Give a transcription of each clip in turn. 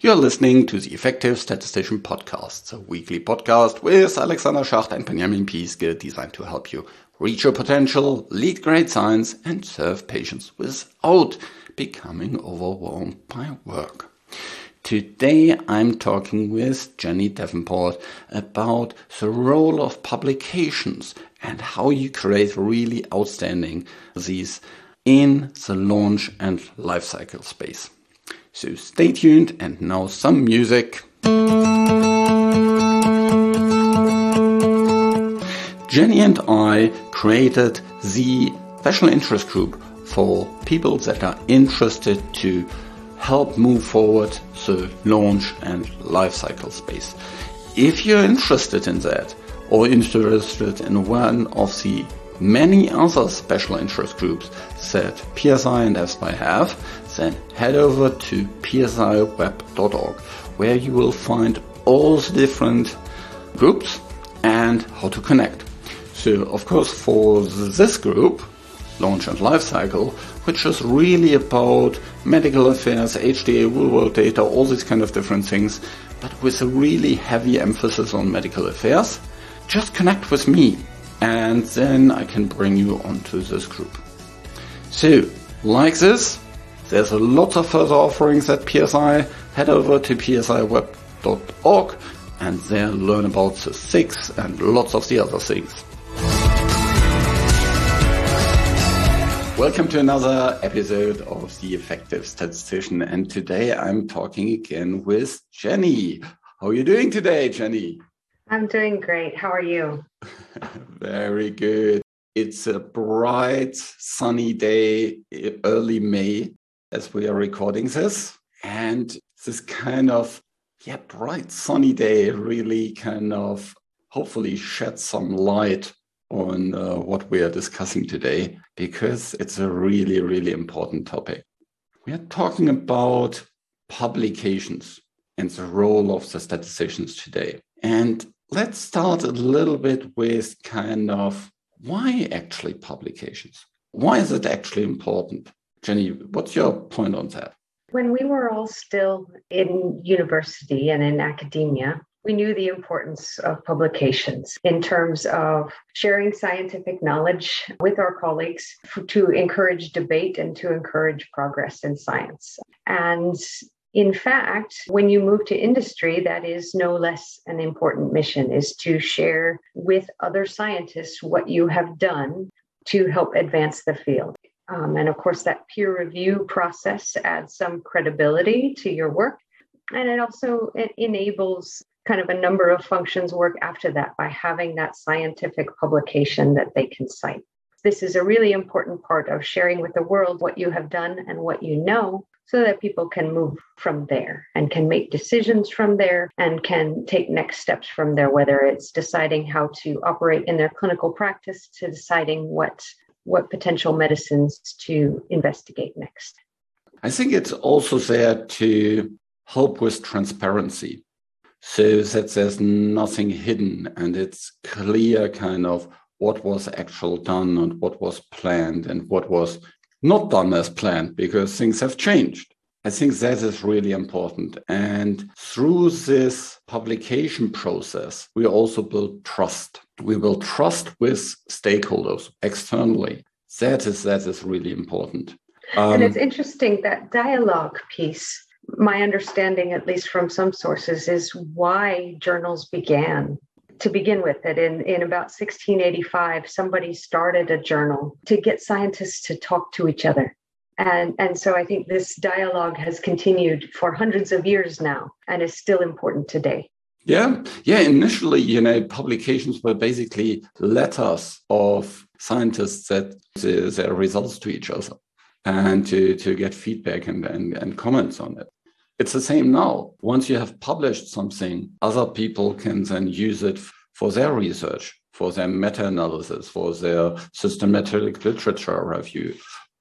You're listening to the Effective Statistician Podcast, a weekly podcast with Alexander Schacht and Benjamin Piske designed to help you reach your potential, lead great science, and serve patients without becoming overwhelmed by work. Today I'm talking with Jenny Devenport about the role of publications and how you create really outstanding these in the launch and lifecycle space. So stay tuned and now some music. Jenny and I created the special interest group for people that are interested to help move forward the launch and lifecycle space. If you're interested in that or interested in one of the many other special interest groups that PSI and EFSPI have, then head over to psiweb.org where you will find all the different groups and how to connect. So of course for this group, Launch and Lifecycle, which is really about medical affairs, HTA, real world data, all these kind of different things, but with a really heavy emphasis on medical affairs, just connect with me and then I can bring you onto this group. So, like this, there's a lot of further offerings at PSI. Head over to psiweb.org and there learn about the SIGs and lots of the other things. Welcome to another episode of The Effective Statistician. And today I'm talking again with Jenny. How are you doing today, Jenny? I'm doing great. How are you? Very good. It's a bright, sunny day, early May, as we are recording this. And this kind of, yeah, bright, sunny day really kind of hopefully shed some light on uh, what we are discussing today because it's a really, really important topic. We are talking about publications and the role of the statisticians today. And let's start a little bit with kind of why actually publications? Why is it actually important? Jenny, what's your point on that? When we were all still in university and in academia, we knew the importance of publications in terms of sharing scientific knowledge with our colleagues to encourage debate and to encourage progress in science. And in fact, when you move to industry, that is no less an important mission is to share with other scientists what you have done to help advance the field. Um, and of course, that peer review process adds some credibility to your work. And it also it enables kind of a number of functions work after that by having that scientific publication that they can cite. This is a really important part of sharing with the world what you have done and what you know so that people can move from there and can make decisions from there and can take next steps from there, whether it's deciding how to operate in their clinical practice to deciding what what potential medicines to investigate next. I think it's also there to help with transparency so that there's nothing hidden and it's clear kind of what was actual done and what was planned and what was not done as planned because things have changed. I think that is really important. And through this publication process, we also build trust. We build trust with stakeholders externally. That is that is really important. Um, and it's interesting that dialogue piece. My understanding, at least from some sources, is why journals began to begin with that in, in about 1685 somebody started a journal to get scientists to talk to each other and and so i think this dialogue has continued for hundreds of years now and is still important today. Yeah. Yeah initially you know publications were basically letters of scientists that their results to each other and to to get feedback and, and and comments on it. It's the same now. Once you have published something, other people can then use it for their research, for their meta analysis, for their systematic literature review,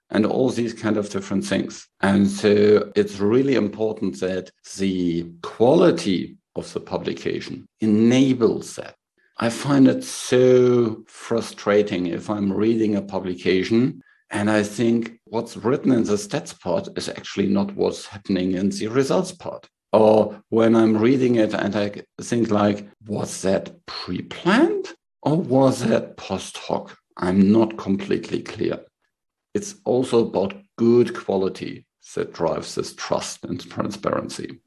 and all these kind of different things. And so it's really important that the quality of the publication enables that. I find it so frustrating if I'm reading a publication and I think what's written in the stats part is actually not what's happening in the results part. Or when I'm reading it and I think like, was that pre-planned or was that post hoc? I'm not completely clear. It's also about good quality that drives this trust and transparency.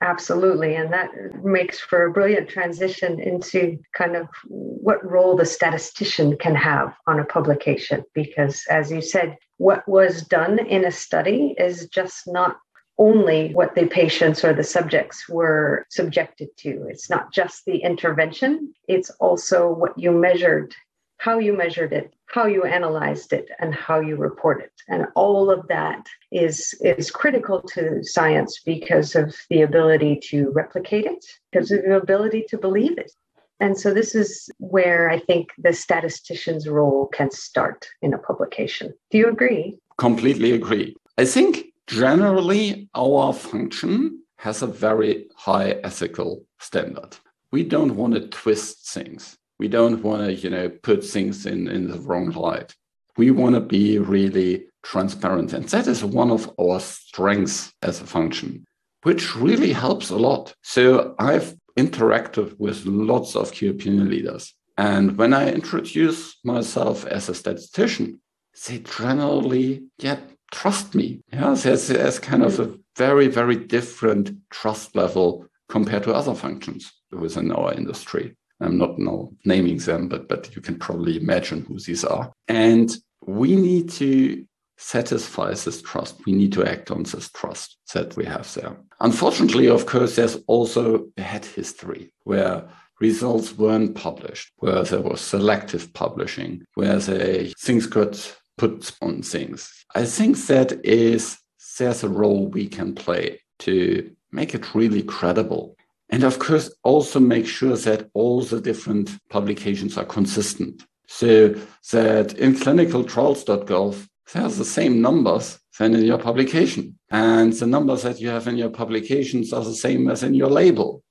Absolutely. And that makes for a brilliant transition into kind of what role the statistician can have on a publication. Because as you said, what was done in a study is just not only what the patients or the subjects were subjected to. It's not just the intervention, it's also what you measured, how you measured it, how you analyzed it and how you report it. And all of that is is critical to science because of the ability to replicate it because of the ability to believe it. And so this is where i think the statistician's role can start in a publication. Do you agree? Completely agree. I think generally our function has a very high ethical standard. We don't want to twist things we don't want to, you know, put things in, in the wrong light. We want to be really transparent. And that is one of our strengths as a function, which really helps a lot. So I've interacted with lots of key opinion leaders. And when I introduce myself as a statistician, they generally, yeah, trust me. Yeah, there's, there's kind of a very, very different trust level compared to other functions within our industry. I'm not now naming them, but but you can probably imagine who these are. And we need to satisfy this trust. We need to act on this trust that we have there. Unfortunately, of course, there's also bad history where results weren't published, where there was selective publishing, where they things got put on things. I think that is there's a role we can play to make it really credible and of course, also make sure that all the different publications are consistent. So that in clinicaltrials.gov, there's the same numbers than in your publication. And the numbers that you have in your publications are the same as in your label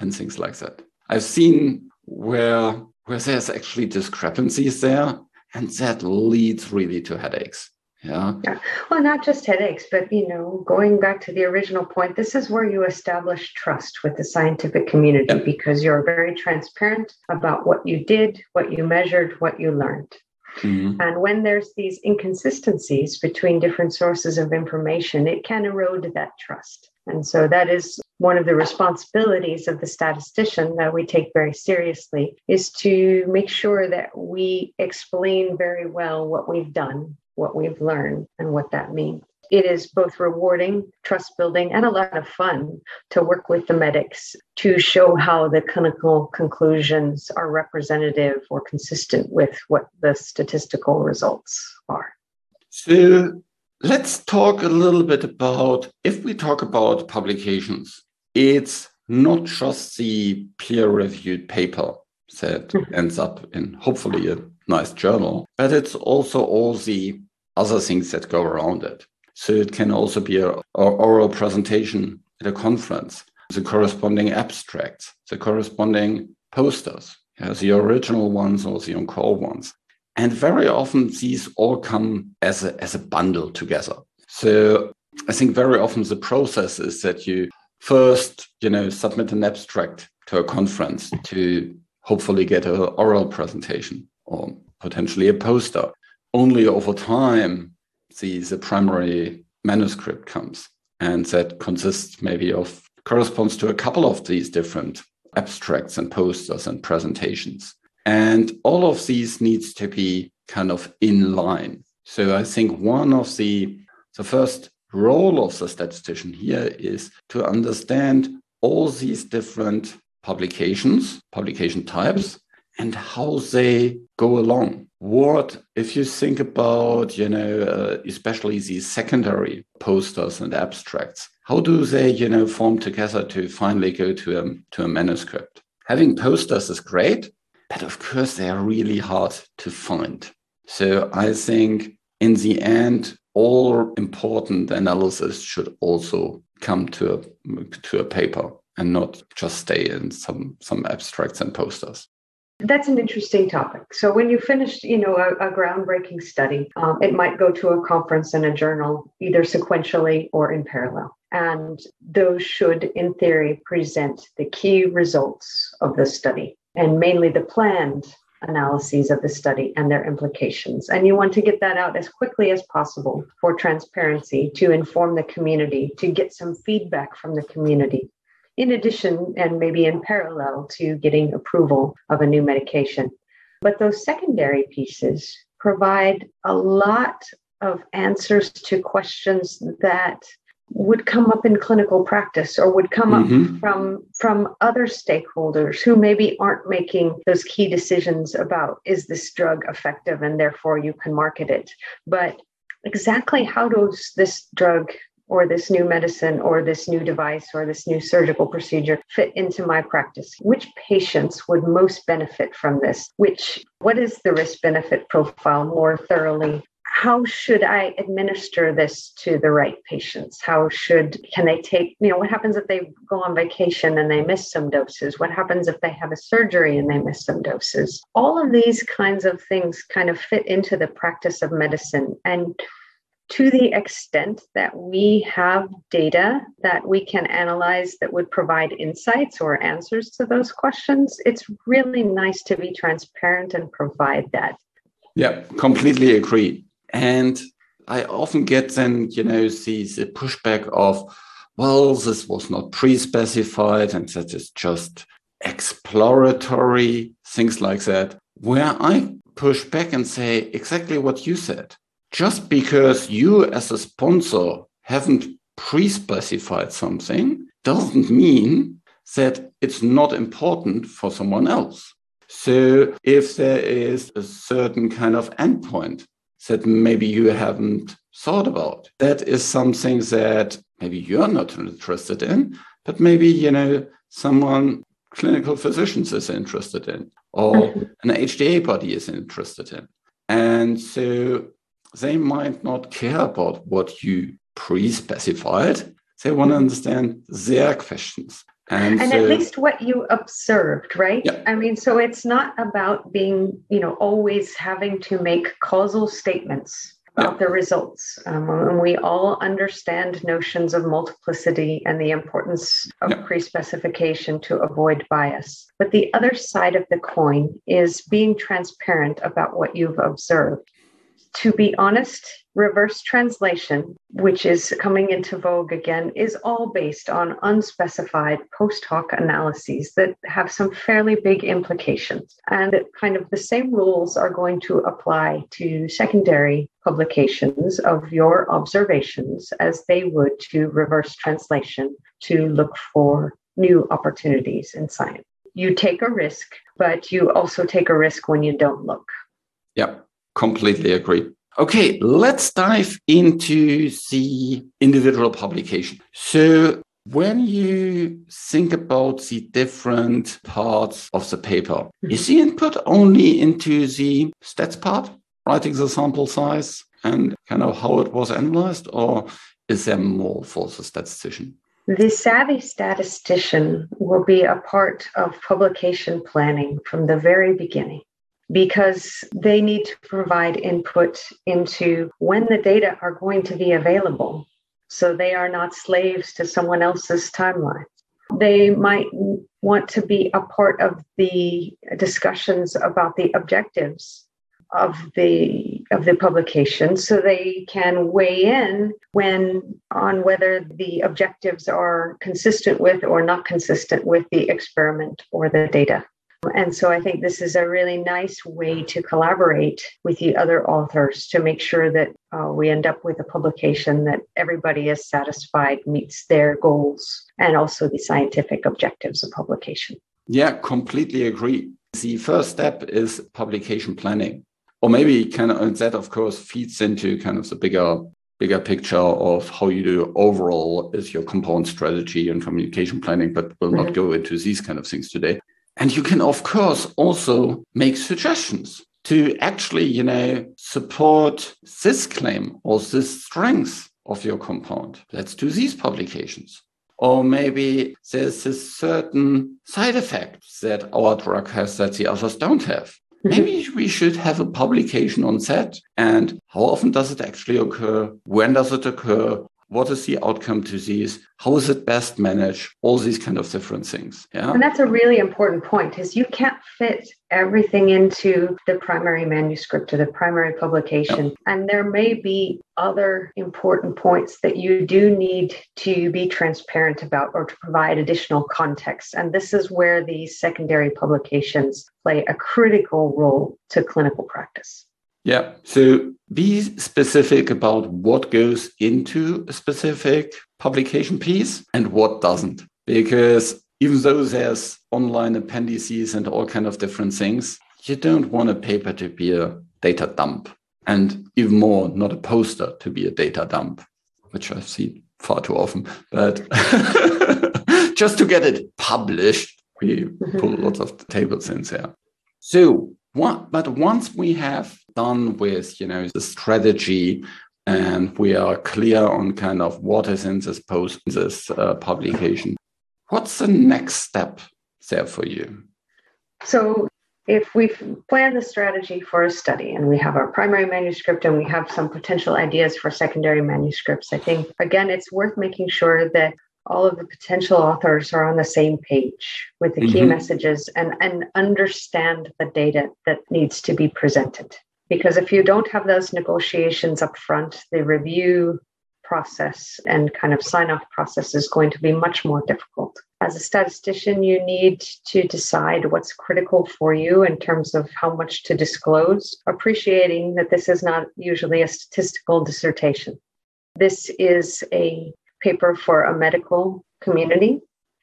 and things like that. I've seen where, where there's actually discrepancies there, and that leads really to headaches. Yeah. yeah. Well, not just headaches, but you know, going back to the original point, this is where you establish trust with the scientific community because you're very transparent about what you did, what you measured, what you learned. Mm-hmm. And when there's these inconsistencies between different sources of information, it can erode that trust. And so that is one of the responsibilities of the statistician that we take very seriously is to make sure that we explain very well what we've done what we've learned and what that means. It is both rewarding, trust building, and a lot of fun to work with the medics to show how the clinical conclusions are representative or consistent with what the statistical results are. So let's talk a little bit about if we talk about publications, it's not just the peer reviewed paper that mm-hmm. ends up in hopefully a nice journal, but it's also all the other things that go around it. So it can also be an oral presentation at a conference, the corresponding abstracts, the corresponding posters, yeah, the original ones or the encore ones. And very often these all come as a, as a bundle together. So I think very often the process is that you first, you know, submit an abstract to a conference to hopefully get an oral presentation or potentially a poster only over time the, the primary manuscript comes. And that consists maybe of corresponds to a couple of these different abstracts and posters and presentations. And all of these needs to be kind of in line. So I think one of the the first role of the statistician here is to understand all these different publications, publication types, and how they go along. What, if you think about, you know, uh, especially these secondary posters and abstracts, how do they, you know, form together to finally go to a, to a manuscript? Having posters is great, but of course they are really hard to find. So I think in the end, all important analysis should also come to a to a paper and not just stay in some some abstracts and posters. That's an interesting topic. So when you finish, you know, a, a groundbreaking study, um, it might go to a conference and a journal, either sequentially or in parallel. And those should, in theory, present the key results of the study and mainly the planned analyses of the study and their implications. And you want to get that out as quickly as possible for transparency to inform the community, to get some feedback from the community. In addition, and maybe in parallel to getting approval of a new medication. But those secondary pieces provide a lot of answers to questions that would come up in clinical practice or would come mm-hmm. up from from other stakeholders who maybe aren't making those key decisions about is this drug effective and therefore you can market it but exactly how does this drug or this new medicine or this new device or this new surgical procedure fit into my practice which patients would most benefit from this which what is the risk benefit profile more thoroughly how should I administer this to the right patients? How should, can they take, you know, what happens if they go on vacation and they miss some doses? What happens if they have a surgery and they miss some doses? All of these kinds of things kind of fit into the practice of medicine. And to the extent that we have data that we can analyze that would provide insights or answers to those questions, it's really nice to be transparent and provide that. Yeah, completely agree. And I often get then, you know, the, the pushback of, well, this was not pre-specified and that is just exploratory, things like that, where I push back and say exactly what you said. Just because you as a sponsor haven't pre-specified something doesn't mean that it's not important for someone else. So if there is a certain kind of endpoint that maybe you haven't thought about. That is something that maybe you're not interested in, but maybe, you know, someone clinical physicians is interested in or mm-hmm. an HTA body is interested in. And so they might not care about what you pre-specified. They want to understand their questions. And, and so, at least what you observed, right? Yeah. I mean, so it's not about being, you know, always having to make causal statements about yeah. the results. Um, and we all understand notions of multiplicity and the importance of yeah. pre specification to avoid bias. But the other side of the coin is being transparent about what you've observed to be honest, reverse translation, which is coming into vogue again, is all based on unspecified post hoc analyses that have some fairly big implications. And kind of the same rules are going to apply to secondary publications of your observations as they would to reverse translation to look for new opportunities in science. You take a risk, but you also take a risk when you don't look. Yep. Completely agree. Okay, let's dive into the individual publication. So, when you think about the different parts of the paper, mm-hmm. is the input only into the stats part, writing the sample size and kind of how it was analyzed, or is there more for the statistician? The savvy statistician will be a part of publication planning from the very beginning because they need to provide input into when the data are going to be available. So they are not slaves to someone else's timeline. They might want to be a part of the discussions about the objectives of the of the publication so they can weigh in when on whether the objectives are consistent with or not consistent with the experiment or the data and so I think this is a really nice way to collaborate with the other authors to make sure that uh, we end up with a publication that everybody is satisfied, meets their goals, and also the scientific objectives of publication. Yeah, completely agree. The first step is publication planning. Or maybe kind of that, of course, feeds into kind of the bigger bigger picture of how you do overall is your compound strategy and communication planning, but we'll mm-hmm. not go into these kind of things today. And you can, of course, also make suggestions to actually, you know, support this claim or this strength of your compound. Let's do these publications. Or maybe there's a certain side effect that our drug has that the others don't have. Mm-hmm. Maybe we should have a publication on that. And how often does it actually occur? When does it occur? What is the outcome disease how is it best managed? All these kind of different things yeah? And that's a really important point is you can't fit everything into the primary manuscript or the primary publication. Yeah. and there may be other important points that you do need to be transparent about or to provide additional context. And this is where these secondary publications play a critical role to clinical practice yeah. So be specific about what goes into a specific publication piece and what doesn't. Because even though there's online appendices and all kind of different things, you don't want a paper to be a data dump. And even more, not a poster to be a data dump, which I've seen far too often. But just to get it published, we pull lots of tables in there. So what, but once we have done with, you know, the strategy and we are clear on kind of what is in this post, this uh, publication, what's the next step there for you? So if we've planned the strategy for a study and we have our primary manuscript and we have some potential ideas for secondary manuscripts, I think, again, it's worth making sure that all of the potential authors are on the same page with the key mm-hmm. messages and, and understand the data that needs to be presented. Because if you don't have those negotiations up front, the review process and kind of sign off process is going to be much more difficult. As a statistician, you need to decide what's critical for you in terms of how much to disclose, appreciating that this is not usually a statistical dissertation. This is a paper for a medical community.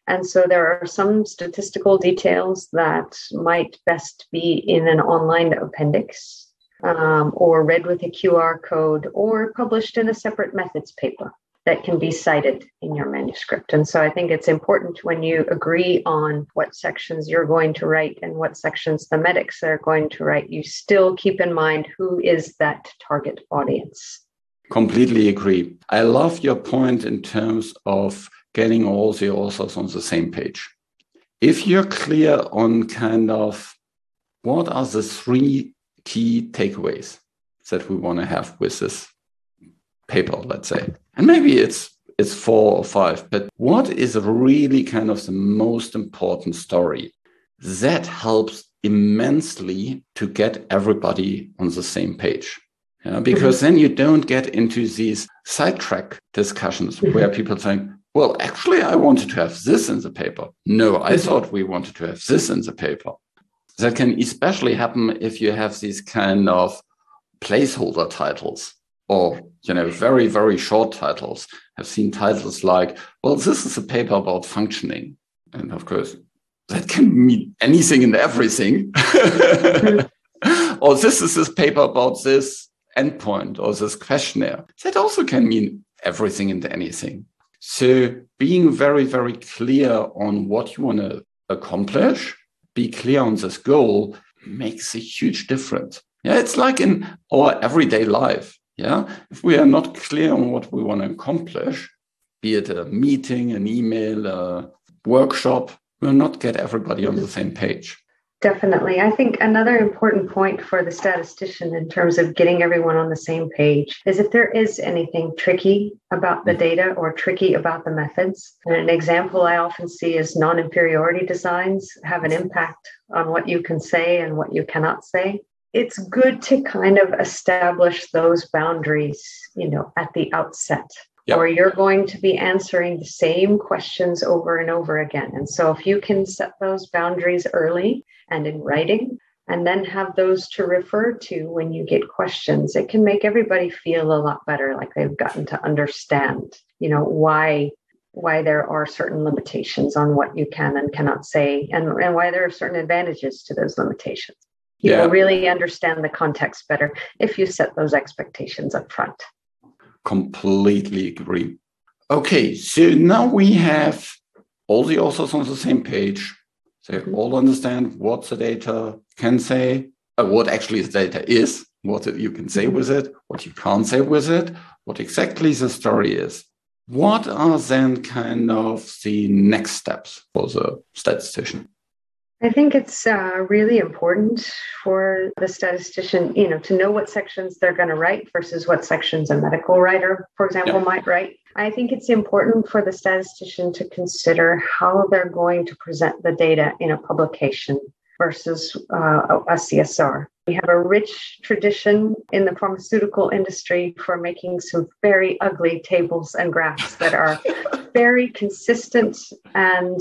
And so there are some statistical details that might best be in an online appendix um, or read with a QR code or published in a separate methods paper that can be cited in your manuscript. And so I think it's important when you agree on what sections you're going to write and what sections the medics are going to write, you still keep in mind who is that target audience. Completely agree. I love your point in terms of getting all the authors on the same page. If you're clear on kind of what are the three key takeaways that we want to have with this paper, let's say, and maybe it's it's four or five, but what is really kind of the most important story that helps immensely to get everybody on the same page yeah, because mm-hmm. then you don't get into these sidetrack discussions mm-hmm. where people think, well, actually, I wanted to have this in the paper. No, I mm-hmm. thought we wanted to have this in the paper. That can especially happen if you have these kind of placeholder titles or you know very very short titles i've seen titles like well this is a paper about functioning and of course that can mean anything and everything mm-hmm. or this is this paper about this endpoint or this questionnaire. That also can mean everything and anything. So being very, very clear on what you want to accomplish, be clear on this goal makes a huge difference. Yeah, it's like in our everyday life. Yeah, if we are not clear on what we want to accomplish, be it a meeting, an email, a workshop, we'll not get everybody on the same page. Definitely. I think another important point for the statistician in terms of getting everyone on the same page is if there is anything tricky about the data or tricky about the methods. And an example I often see is non inferiority designs have an impact on what you can say and what you cannot say. It's good to kind of establish those boundaries, you know, at the outset Yep. or you're going to be answering the same questions over and over again. And so, if you can set those boundaries early and in writing, and then have those to refer to when you get questions, it can make everybody feel a lot better, like they've gotten to understand, you know, why why there are certain limitations on what you can and cannot say, and, and why there are certain advantages to those limitations. You yeah. will really understand the context better if you set those expectations up front completely agree. Okay, so now we have all the authors on the same page. They mm-hmm. all understand what the data can say, uh, what actually the data is, what you can say mm-hmm. with it, what you can't say with it, what exactly the story is. What are then kind of the next steps for the statistician? I think it's uh, really important for the statistician, you know, to know what sections they're going to write versus what sections a medical writer, for example, might write. I think it's important for the statistician to consider how they're going to present the data in a publication versus uh, a CSR. We have a rich tradition in the pharmaceutical industry for making some very ugly tables and graphs that are very consistent and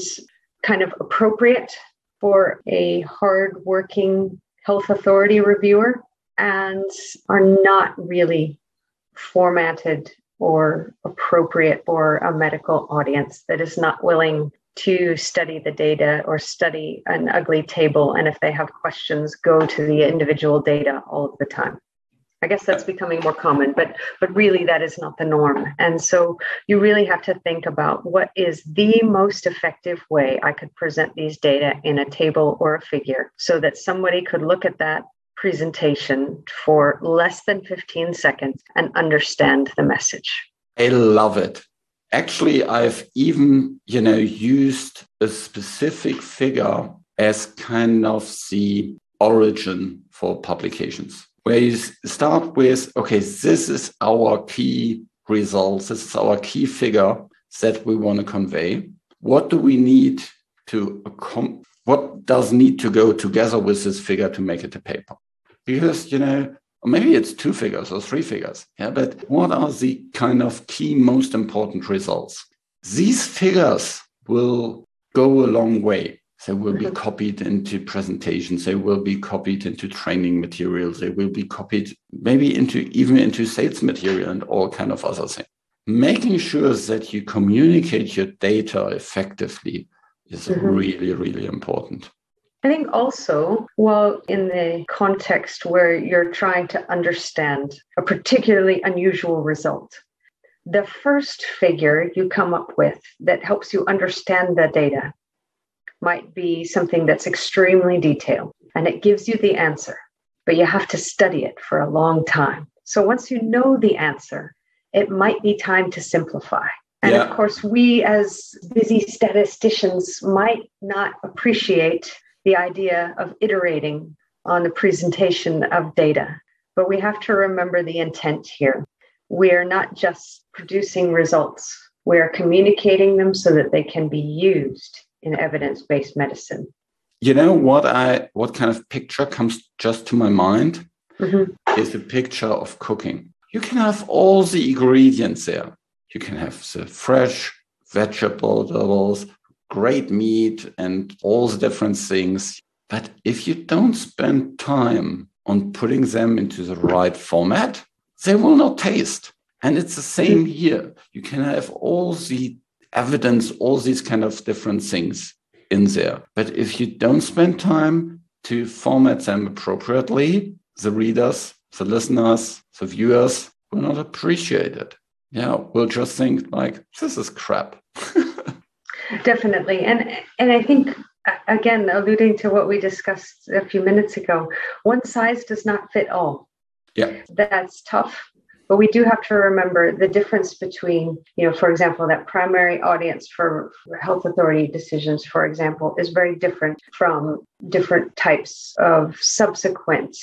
kind of appropriate for a hard-working health authority reviewer and are not really formatted or appropriate for a medical audience that is not willing to study the data or study an ugly table. And if they have questions, go to the individual data all of the time. I guess that's becoming more common, but but really that is not the norm. And so you really have to think about what is the most effective way I could present these data in a table or a figure so that somebody could look at that presentation for less than 15 seconds and understand the message. I love it. Actually, I've even, you know, used a specific figure as kind of the origin for publications, where you start with, okay, this is our key results, this is our key figure that we want to convey. What do we need to what does need to go together with this figure to make it a paper? Because, you know, maybe it's two figures or three figures. Yeah, but what are the kind of key most important results? These figures will go a long way. They will be mm-hmm. copied into presentations. They will be copied into training materials. They will be copied maybe into even into sales material and all kind of other things. Making sure that you communicate your data effectively is mm-hmm. really, really important. I think also, well, in the context where you're trying to understand a particularly unusual result, the first figure you come up with that helps you understand the data might be something that's extremely detailed and it gives you the answer, but you have to study it for a long time. So once you know the answer, it might be time to simplify. And yeah. of course, we as busy statisticians might not appreciate the idea of iterating on the presentation of data. But we have to remember the intent here. We are not just producing results, we are communicating them so that they can be used in evidence based medicine. You know what I what kind of picture comes just to my mind mm-hmm. is a picture of cooking. You can have all the ingredients there. You can have the fresh vegetables, great meat and all the different things. But if you don't spend time on putting them into the right format, they will not taste. And it's the same here. You can have all the evidence, all these kind of different things in there. But if you don't spend time to format them appropriately, the readers, the listeners, the viewers will not appreciate it. Yeah, we'll just think like, this is crap. Definitely. And and I think again alluding to what we discussed a few minutes ago, one size does not fit all. Yeah. That's tough. But we do have to remember the difference between, you know, for example, that primary audience for, for health authority decisions, for example, is very different from different types of subsequent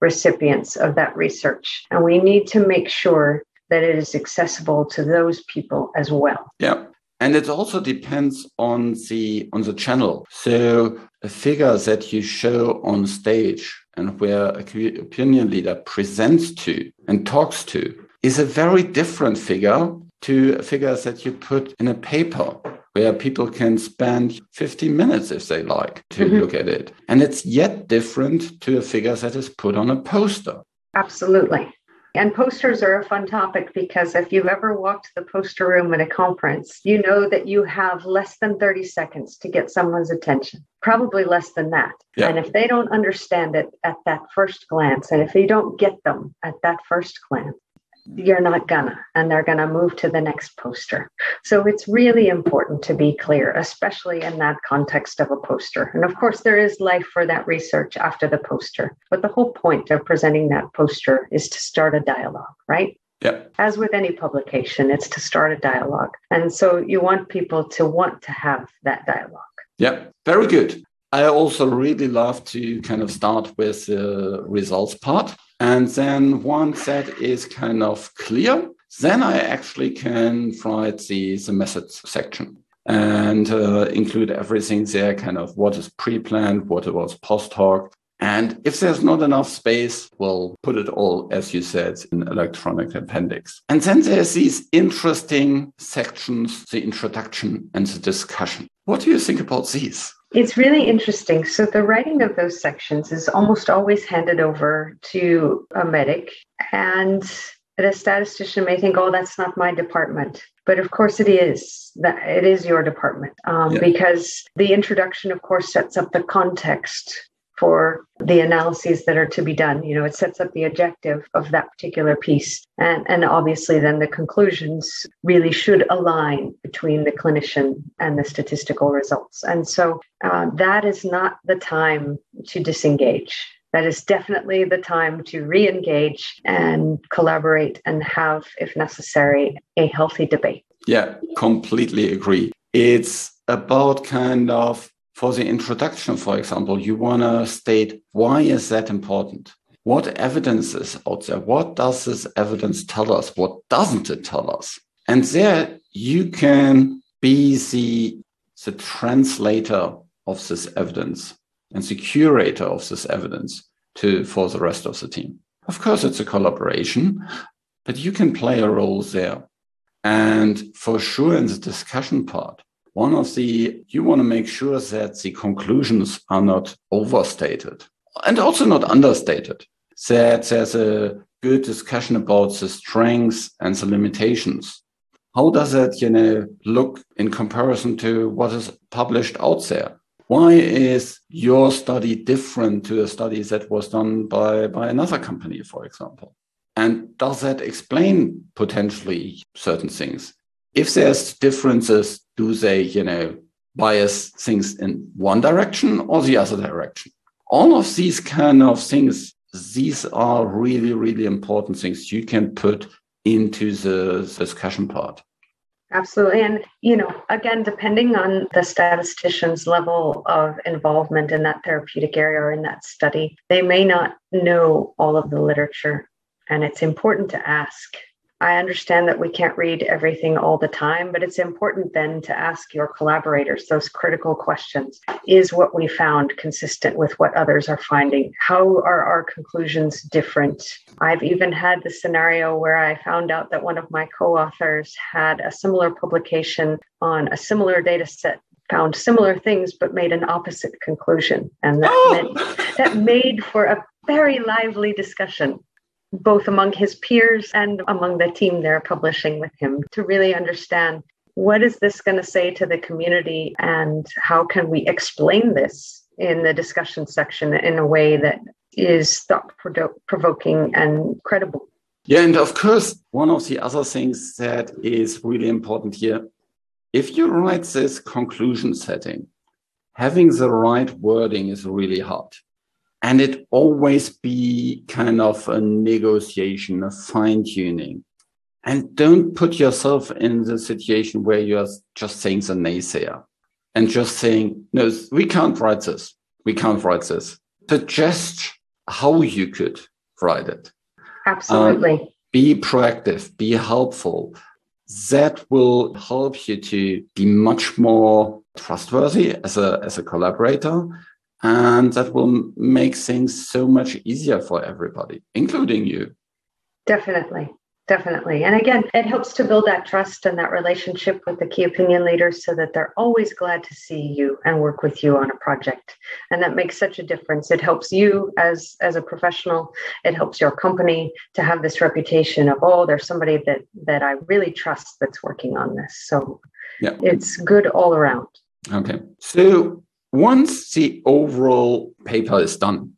recipients of that research. And we need to make sure that it is accessible to those people as well. Yeah and it also depends on the on the channel. So a figure that you show on stage and where a opinion leader presents to and talks to is a very different figure to a figure that you put in a paper where people can spend 15 minutes if they like to mm-hmm. look at it. And it's yet different to a figure that is put on a poster. Absolutely and posters are a fun topic because if you've ever walked the poster room at a conference, you know that you have less than 30 seconds to get someone's attention, probably less than that. Yeah. And if they don't understand it at that first glance, and if you don't get them at that first glance, you're not gonna, and they're gonna move to the next poster. So it's really important to be clear, especially in that context of a poster. And of course, there is life for that research after the poster. But the whole point of presenting that poster is to start a dialogue, right? Yeah. As with any publication, it's to start a dialogue. And so you want people to want to have that dialogue. Yep. very good. I also really love to kind of start with the results part. And then once that is kind of clear, then I actually can write the, the methods section and uh, include everything there, kind of what is pre-planned, what was post hoc. And if there's not enough space, we'll put it all, as you said, in electronic appendix. And then there's these interesting sections, the introduction and the discussion. What do you think about these? It's really interesting. So, the writing of those sections is almost always handed over to a medic, and a statistician may think, oh, that's not my department. But of course, it is. That it is your department um, yeah. because the introduction, of course, sets up the context for the analyses that are to be done. You know, it sets up the objective of that particular piece. And, and obviously, then the conclusions really should align between the clinician and the statistical results. And so uh, that is not the time to disengage. That is definitely the time to re engage and collaborate and have, if necessary, a healthy debate. Yeah, completely agree. It's about kind of for the introduction, for example, you want to state why is that important? What evidence is out there? What does this evidence tell us? What doesn't it tell us? And there you can be the, the translator of this evidence and the curator of this evidence to for the rest of the team. Of course, it's a collaboration, but you can play a role there. And for sure, in the discussion part, one of the, you want to make sure that the conclusions are not overstated and also not understated, that there's a good discussion about the strengths and the limitations. How does it, you know, look in comparison to what is published out there? Why is your study different to a study that was done by, by another company, for example? And does that explain potentially certain things? If there's differences, do they, you know, bias things in one direction or the other direction? All of these kind of things, these are really, really important things you can put into the discussion part. Absolutely. And, you know, again, depending on the statistician's level of involvement in that therapeutic area or in that study, they may not know all of the literature. And it's important to ask I understand that we can't read everything all the time, but it's important then to ask your collaborators those critical questions. Is what we found consistent with what others are finding? How are our conclusions different? I've even had the scenario where I found out that one of my co authors had a similar publication on a similar data set found similar things but made an opposite conclusion and that oh. meant, that made for a very lively discussion both among his peers and among the team they're publishing with him to really understand what is this going to say to the community and how can we explain this in the discussion section in a way that is thought provoking and credible. Yeah, and of course, one of the other things that is really important here if you write this conclusion setting, having the right wording is really hard and it always be kind of a negotiation, a fine tuning. And don't put yourself in the situation where you're just saying the naysayer and just saying, no, we can't write this. We can't write this. Suggest how you could write it. Absolutely. Um, be proactive, be helpful. That will help you to be much more trustworthy as a, as a collaborator and that will make things so much easier for everybody, including you. Definitely. Definitely. And again, it helps to build that trust and that relationship with the key opinion leaders so that they're always glad to see you and work with you on a project. And that makes such a difference. It helps you as as a professional, it helps your company to have this reputation of, oh, there's somebody that that I really trust that's working on this. So yeah. it's good all around. Okay. So once the overall paper is done,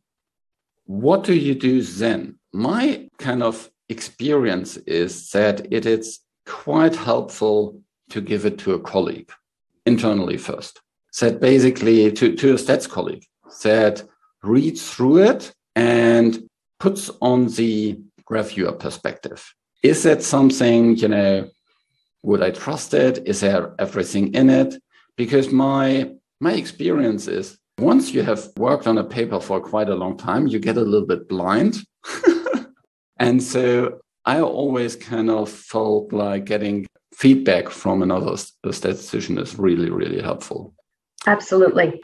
what do you do then? My kind of experience is that it is quite helpful to give it to a colleague internally first. That basically to, to a stats colleague that reads through it and puts on the reviewer perspective. Is that something, you know, would I trust it? Is there everything in it? Because my my experience is once you have worked on a paper for quite a long time, you get a little bit blind. and so I always kind of felt like getting feedback from another statistician is really, really helpful. Absolutely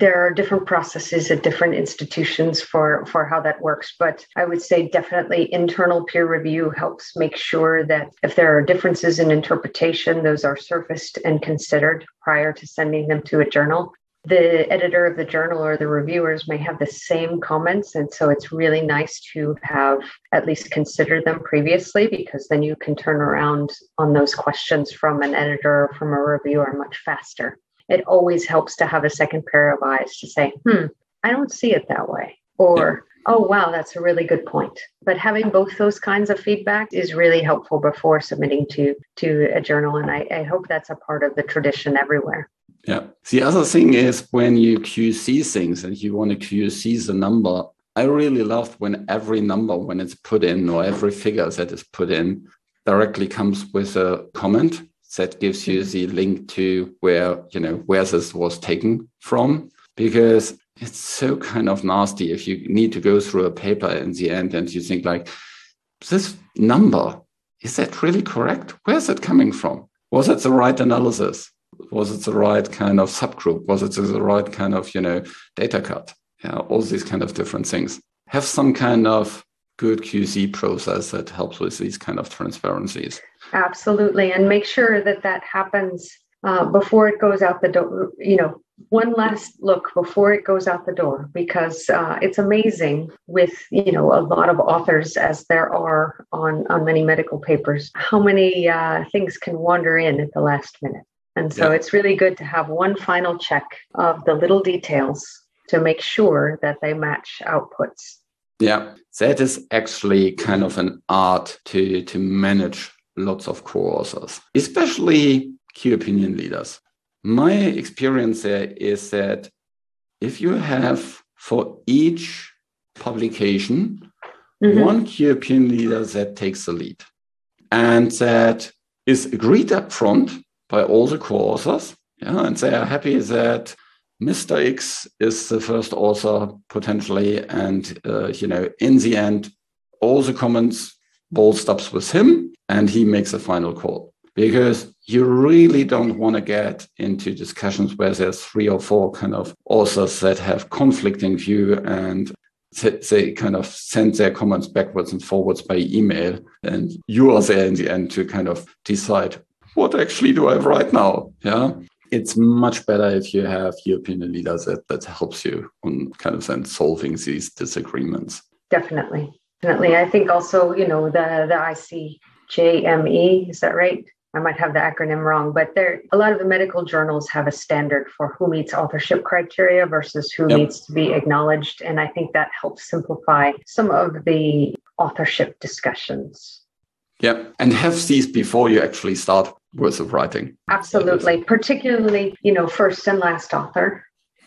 there are different processes at different institutions for for how that works but i would say definitely internal peer review helps make sure that if there are differences in interpretation those are surfaced and considered prior to sending them to a journal. The editor of the journal or the reviewers may have the same comments and so it's really nice to have at least considered them previously because then you can turn around on those questions from an editor or from a reviewer much faster it always helps to have a second pair of eyes to say, hmm, I don't see it that way. Or, yeah. oh, wow, that's a really good point. But having both those kinds of feedback is really helpful before submitting to, to a journal. And I, I hope that's a part of the tradition everywhere. Yeah. The other thing is when you QC things and you want to QC the number, I really love when every number, when it's put in, or every figure that is put in, directly comes with a comment that gives you mm-hmm. the link to where you know where this was taken from. Because it's so kind of nasty if you need to go through a paper in the end and you think like this number is that really correct? Where's it coming from? Was it the right analysis? Was it the right kind of subgroup? Was it the right kind of you know data cut? Yeah all these kind of different things. Have some kind of good qc process that helps with these kind of transparencies Absolutely. And make sure that that happens uh, before it goes out the door. You know, one last look before it goes out the door because uh, it's amazing with you know a lot of authors as there are on on many medical papers how many uh, things can wander in at the last minute and so yeah. it's really good to have one final check of the little details to make sure that they match outputs yeah that is actually kind of an art to to manage lots of co-authors, especially key opinion leaders. My experience there is that if you have for each publication mm-hmm. one key opinion leader that takes the lead and that is agreed up front by all the co-authors, yeah, and they are happy that Mr. X is the first author potentially, and uh, you know, in the end, all the comments ball stops with him and he makes a final call because you really don't want to get into discussions where there's three or four kind of authors that have conflicting view and they kind of send their comments backwards and forwards by email and you are there in the end to kind of decide what actually do i write now yeah it's much better if you have European leaders that, that helps you on kind of then solving these disagreements definitely Definitely. I think also, you know, the the ICJME, is that right? I might have the acronym wrong, but there a lot of the medical journals have a standard for who meets authorship criteria versus who yep. needs to be acknowledged. And I think that helps simplify some of the authorship discussions. Yeah. And have these before you actually start with writing. Absolutely. Particularly, you know, first and last author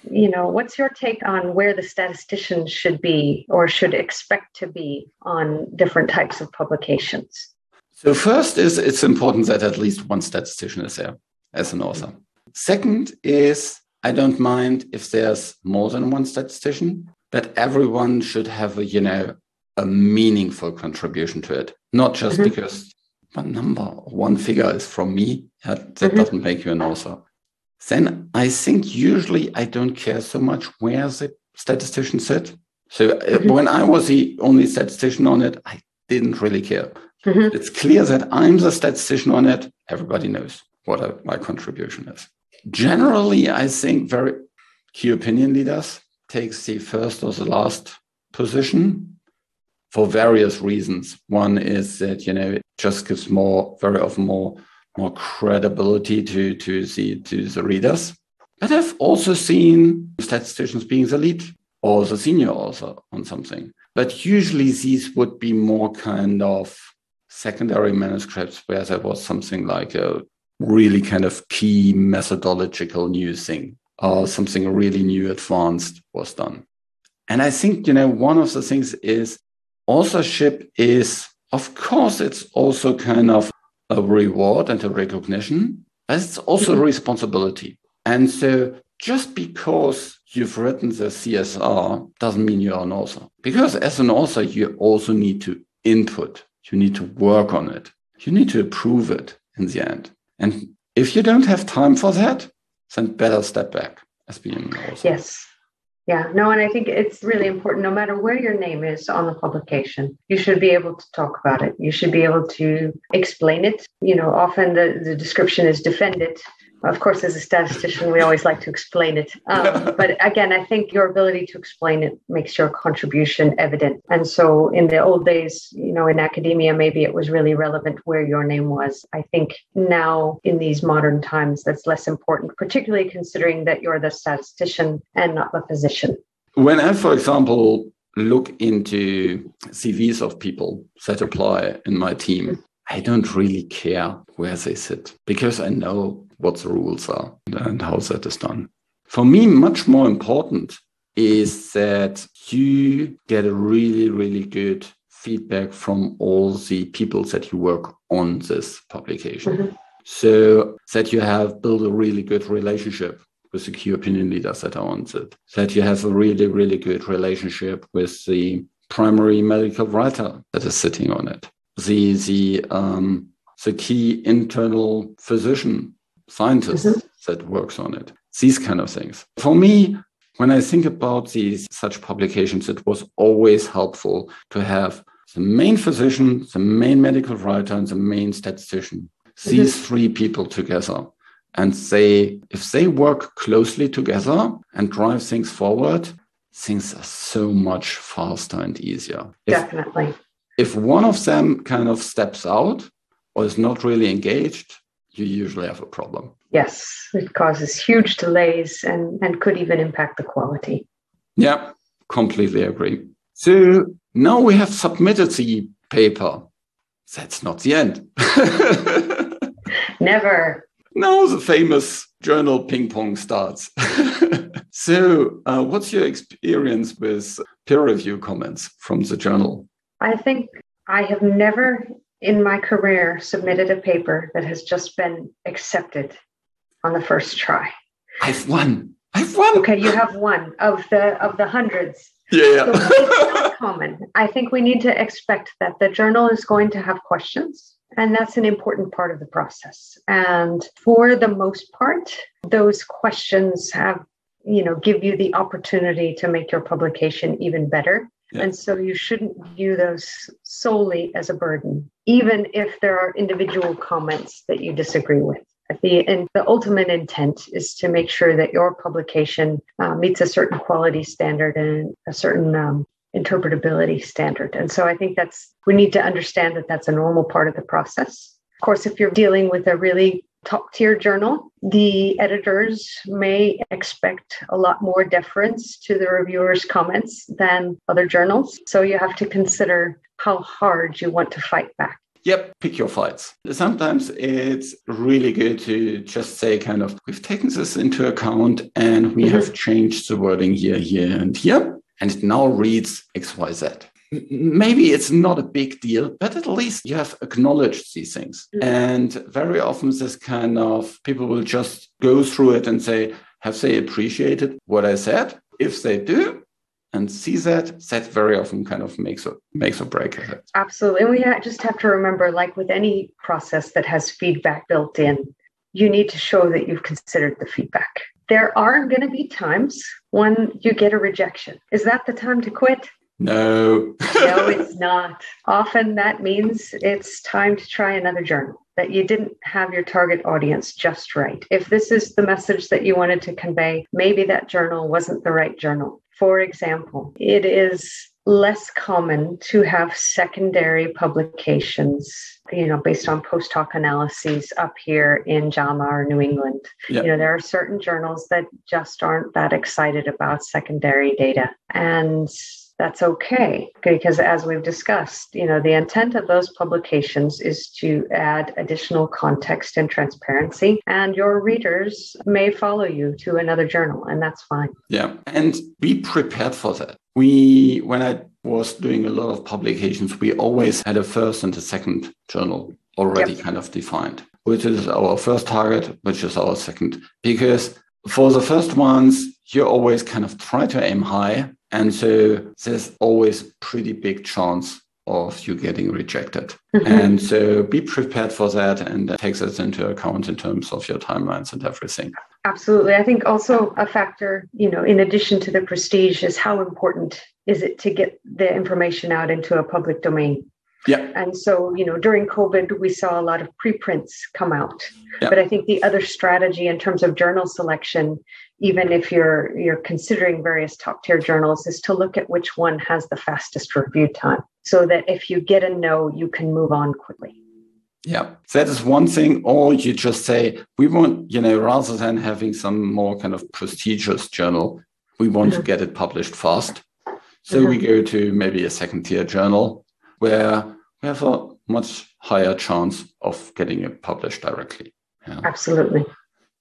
you know, what's your take on where the statistician should be or should expect to be on different types of publications? So, first is it's important that at least one statistician is there as an author. Second is I don't mind if there's more than one statistician, but everyone should have a, you know, a meaningful contribution to it, not just mm-hmm. because one number, one figure is from me. That, that mm-hmm. doesn't make you an author then I think usually I don't care so much where the statistician sit. So uh, mm-hmm. when I was the only statistician on it, I didn't really care. Mm-hmm. It's clear that I'm the statistician on it. Everybody knows what my contribution is. Generally, I think very key opinion leaders takes the first or the last position for various reasons. One is that you know just gives more, very often more more credibility to, to, the, to the readers. But I've also seen statisticians being the lead or the senior author on something. But usually these would be more kind of secondary manuscripts where there was something like a really kind of key methodological new thing or something really new advanced was done. And I think, you know, one of the things is authorship is, of course, it's also kind of a reward and a recognition, but it's also a mm-hmm. responsibility. And so just because you've written the CSR doesn't mean you're an author. Because as an author, you also need to input You need to work on it. You need to approve it in the end. And if you don't have time for that, then better step back as being also. Yes. Yeah, no, and I think it's really important no matter where your name is on the publication, you should be able to talk about it. You should be able to explain it. You know, often the, the description is defend it of course, as a statistician, we always like to explain it. Um, but again, I think your ability to explain it makes your contribution evident. And so in the old days, you know, in academia, maybe it was really relevant where your name was. I think now in these modern times, that's less important, particularly considering that you're the statistician and not the physician. When I, for example, look into CVs of people that apply in my team, I don't really care where they sit because I know what the rules are and how that is done. For me, much more important is that you get a really, really good feedback from all the people that you work on this publication. Mm-hmm. So that you have built a really good relationship with the key opinion leaders that are on it, that you have a really, really good relationship with the primary medical writer that is sitting on it, the the um, the key internal physician scientist mm-hmm. that works on it. These kind of things. For me, when I think about these such publications, it was always helpful to have the main physician, the main medical writer, and the main statistician. Mm-hmm. These three people together. And they, if they work closely together and drive things forward, things are so much faster and easier. If, Definitely. If one of them kind of steps out or is not really engaged, you usually have a problem. Yes, it causes huge delays and, and could even impact the quality. Yeah, completely agree. So now we have submitted the paper. That's not the end. Never. Now the famous journal ping pong starts. so, uh, what's your experience with peer review comments from the journal? I think I have never in my career submitted a paper that has just been accepted on the first try. I've won. I've won. Okay, you have one of the of the hundreds. Yeah. So not common. I think we need to expect that the journal is going to have questions. And that's an important part of the process. And for the most part, those questions have, you know, give you the opportunity to make your publication even better. And so you shouldn't view those solely as a burden, even if there are individual comments that you disagree with. The, and the ultimate intent is to make sure that your publication uh, meets a certain quality standard and a certain um, interpretability standard. And so I think that's, we need to understand that that's a normal part of the process. Of course, if you're dealing with a really top tier journal, the editors may expect a lot more deference to the reviewers' comments than other journals. So you have to consider how hard you want to fight back. Yep, pick your fights. Sometimes it's really good to just say, kind of, we've taken this into account and we mm-hmm. have changed the wording here, here, and here. And it now reads XYZ maybe it's not a big deal, but at least you have acknowledged these things. Mm-hmm. And very often, this kind of people will just go through it and say, Have they appreciated what I said? If they do, and see that that very often kind of makes or makes or break it. Absolutely, and we just have to remember, like with any process that has feedback built in, you need to show that you've considered the feedback. There are going to be times when you get a rejection. Is that the time to quit? No. no, it's not. Often that means it's time to try another journal, that you didn't have your target audience just right. If this is the message that you wanted to convey, maybe that journal wasn't the right journal. For example, it is less common to have secondary publications you know based on post hoc analyses up here in JAMA or New England yep. you know there are certain journals that just aren't that excited about secondary data and that's okay because as we've discussed you know the intent of those publications is to add additional context and transparency and your readers may follow you to another journal and that's fine yeah and be prepared for that we when i was doing a lot of publications we always had a first and a second journal already yep. kind of defined which is our first target which is our second because for the first ones you always kind of try to aim high and so there's always pretty big chance of you getting rejected. Mm-hmm. And so be prepared for that and take that into account in terms of your timelines and everything. Absolutely. I think also a factor, you know, in addition to the prestige, is how important is it to get the information out into a public domain? Yeah. And so, you know, during COVID, we saw a lot of preprints come out. Yeah. But I think the other strategy in terms of journal selection, even if you're you're considering various top tier journals, is to look at which one has the fastest review time, so that if you get a no, you can move on quickly. Yeah, that is one thing. Or you just say, we want, you know, rather than having some more kind of prestigious journal, we want mm-hmm. to get it published fast. So mm-hmm. we go to maybe a second tier journal where we have a much higher chance of getting it published directly. Yeah. Absolutely.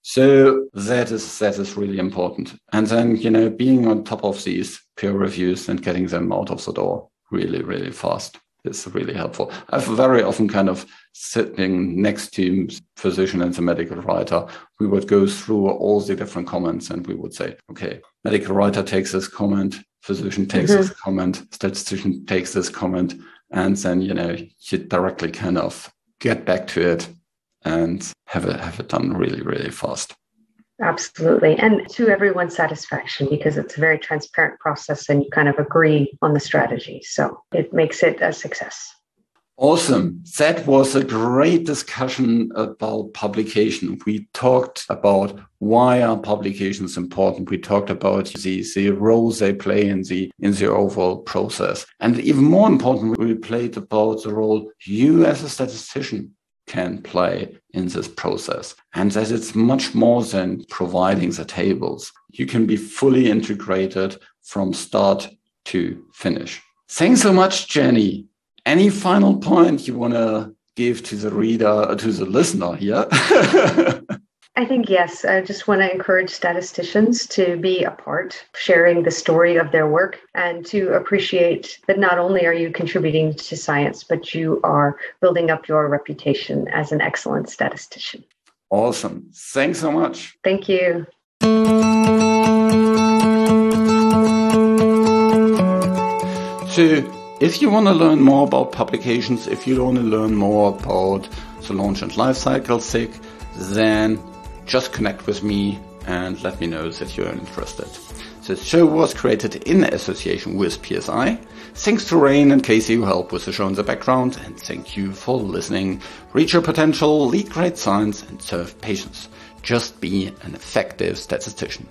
So that is that is really important. And then, you know, being on top of these peer reviews and getting them out of the door really, really fast is really helpful. I've very often kind of sitting next to physician and the medical writer, we would go through all the different comments and we would say, okay, medical writer takes this comment, physician takes mm-hmm. this comment, statistician takes this comment, and then you know you directly kind of get back to it and have it have it done really really fast absolutely and to everyone's satisfaction because it's a very transparent process and you kind of agree on the strategy so it makes it a success Awesome. That was a great discussion about publication. We talked about why are publications important. We talked about the, the roles they play in the in the overall process. And even more important, we played about the role you as a statistician can play in this process. And that it's much more than providing the tables. You can be fully integrated from start to finish. Thanks so much, Jenny. Any final point you want to give to the reader, to the listener here? I think yes. I just want to encourage statisticians to be a part, sharing the story of their work, and to appreciate that not only are you contributing to science, but you are building up your reputation as an excellent statistician. Awesome. Thanks so much. Thank you. So, if you want to learn more about publications, if you want to learn more about the launch and lifecycle SIG, then just connect with me and let me know that you're interested. This show was created in association with PSI. Thanks to Rain and Casey who helped with the show in the background, and thank you for listening. Reach your potential, lead great science, and serve patients. Just be an effective statistician.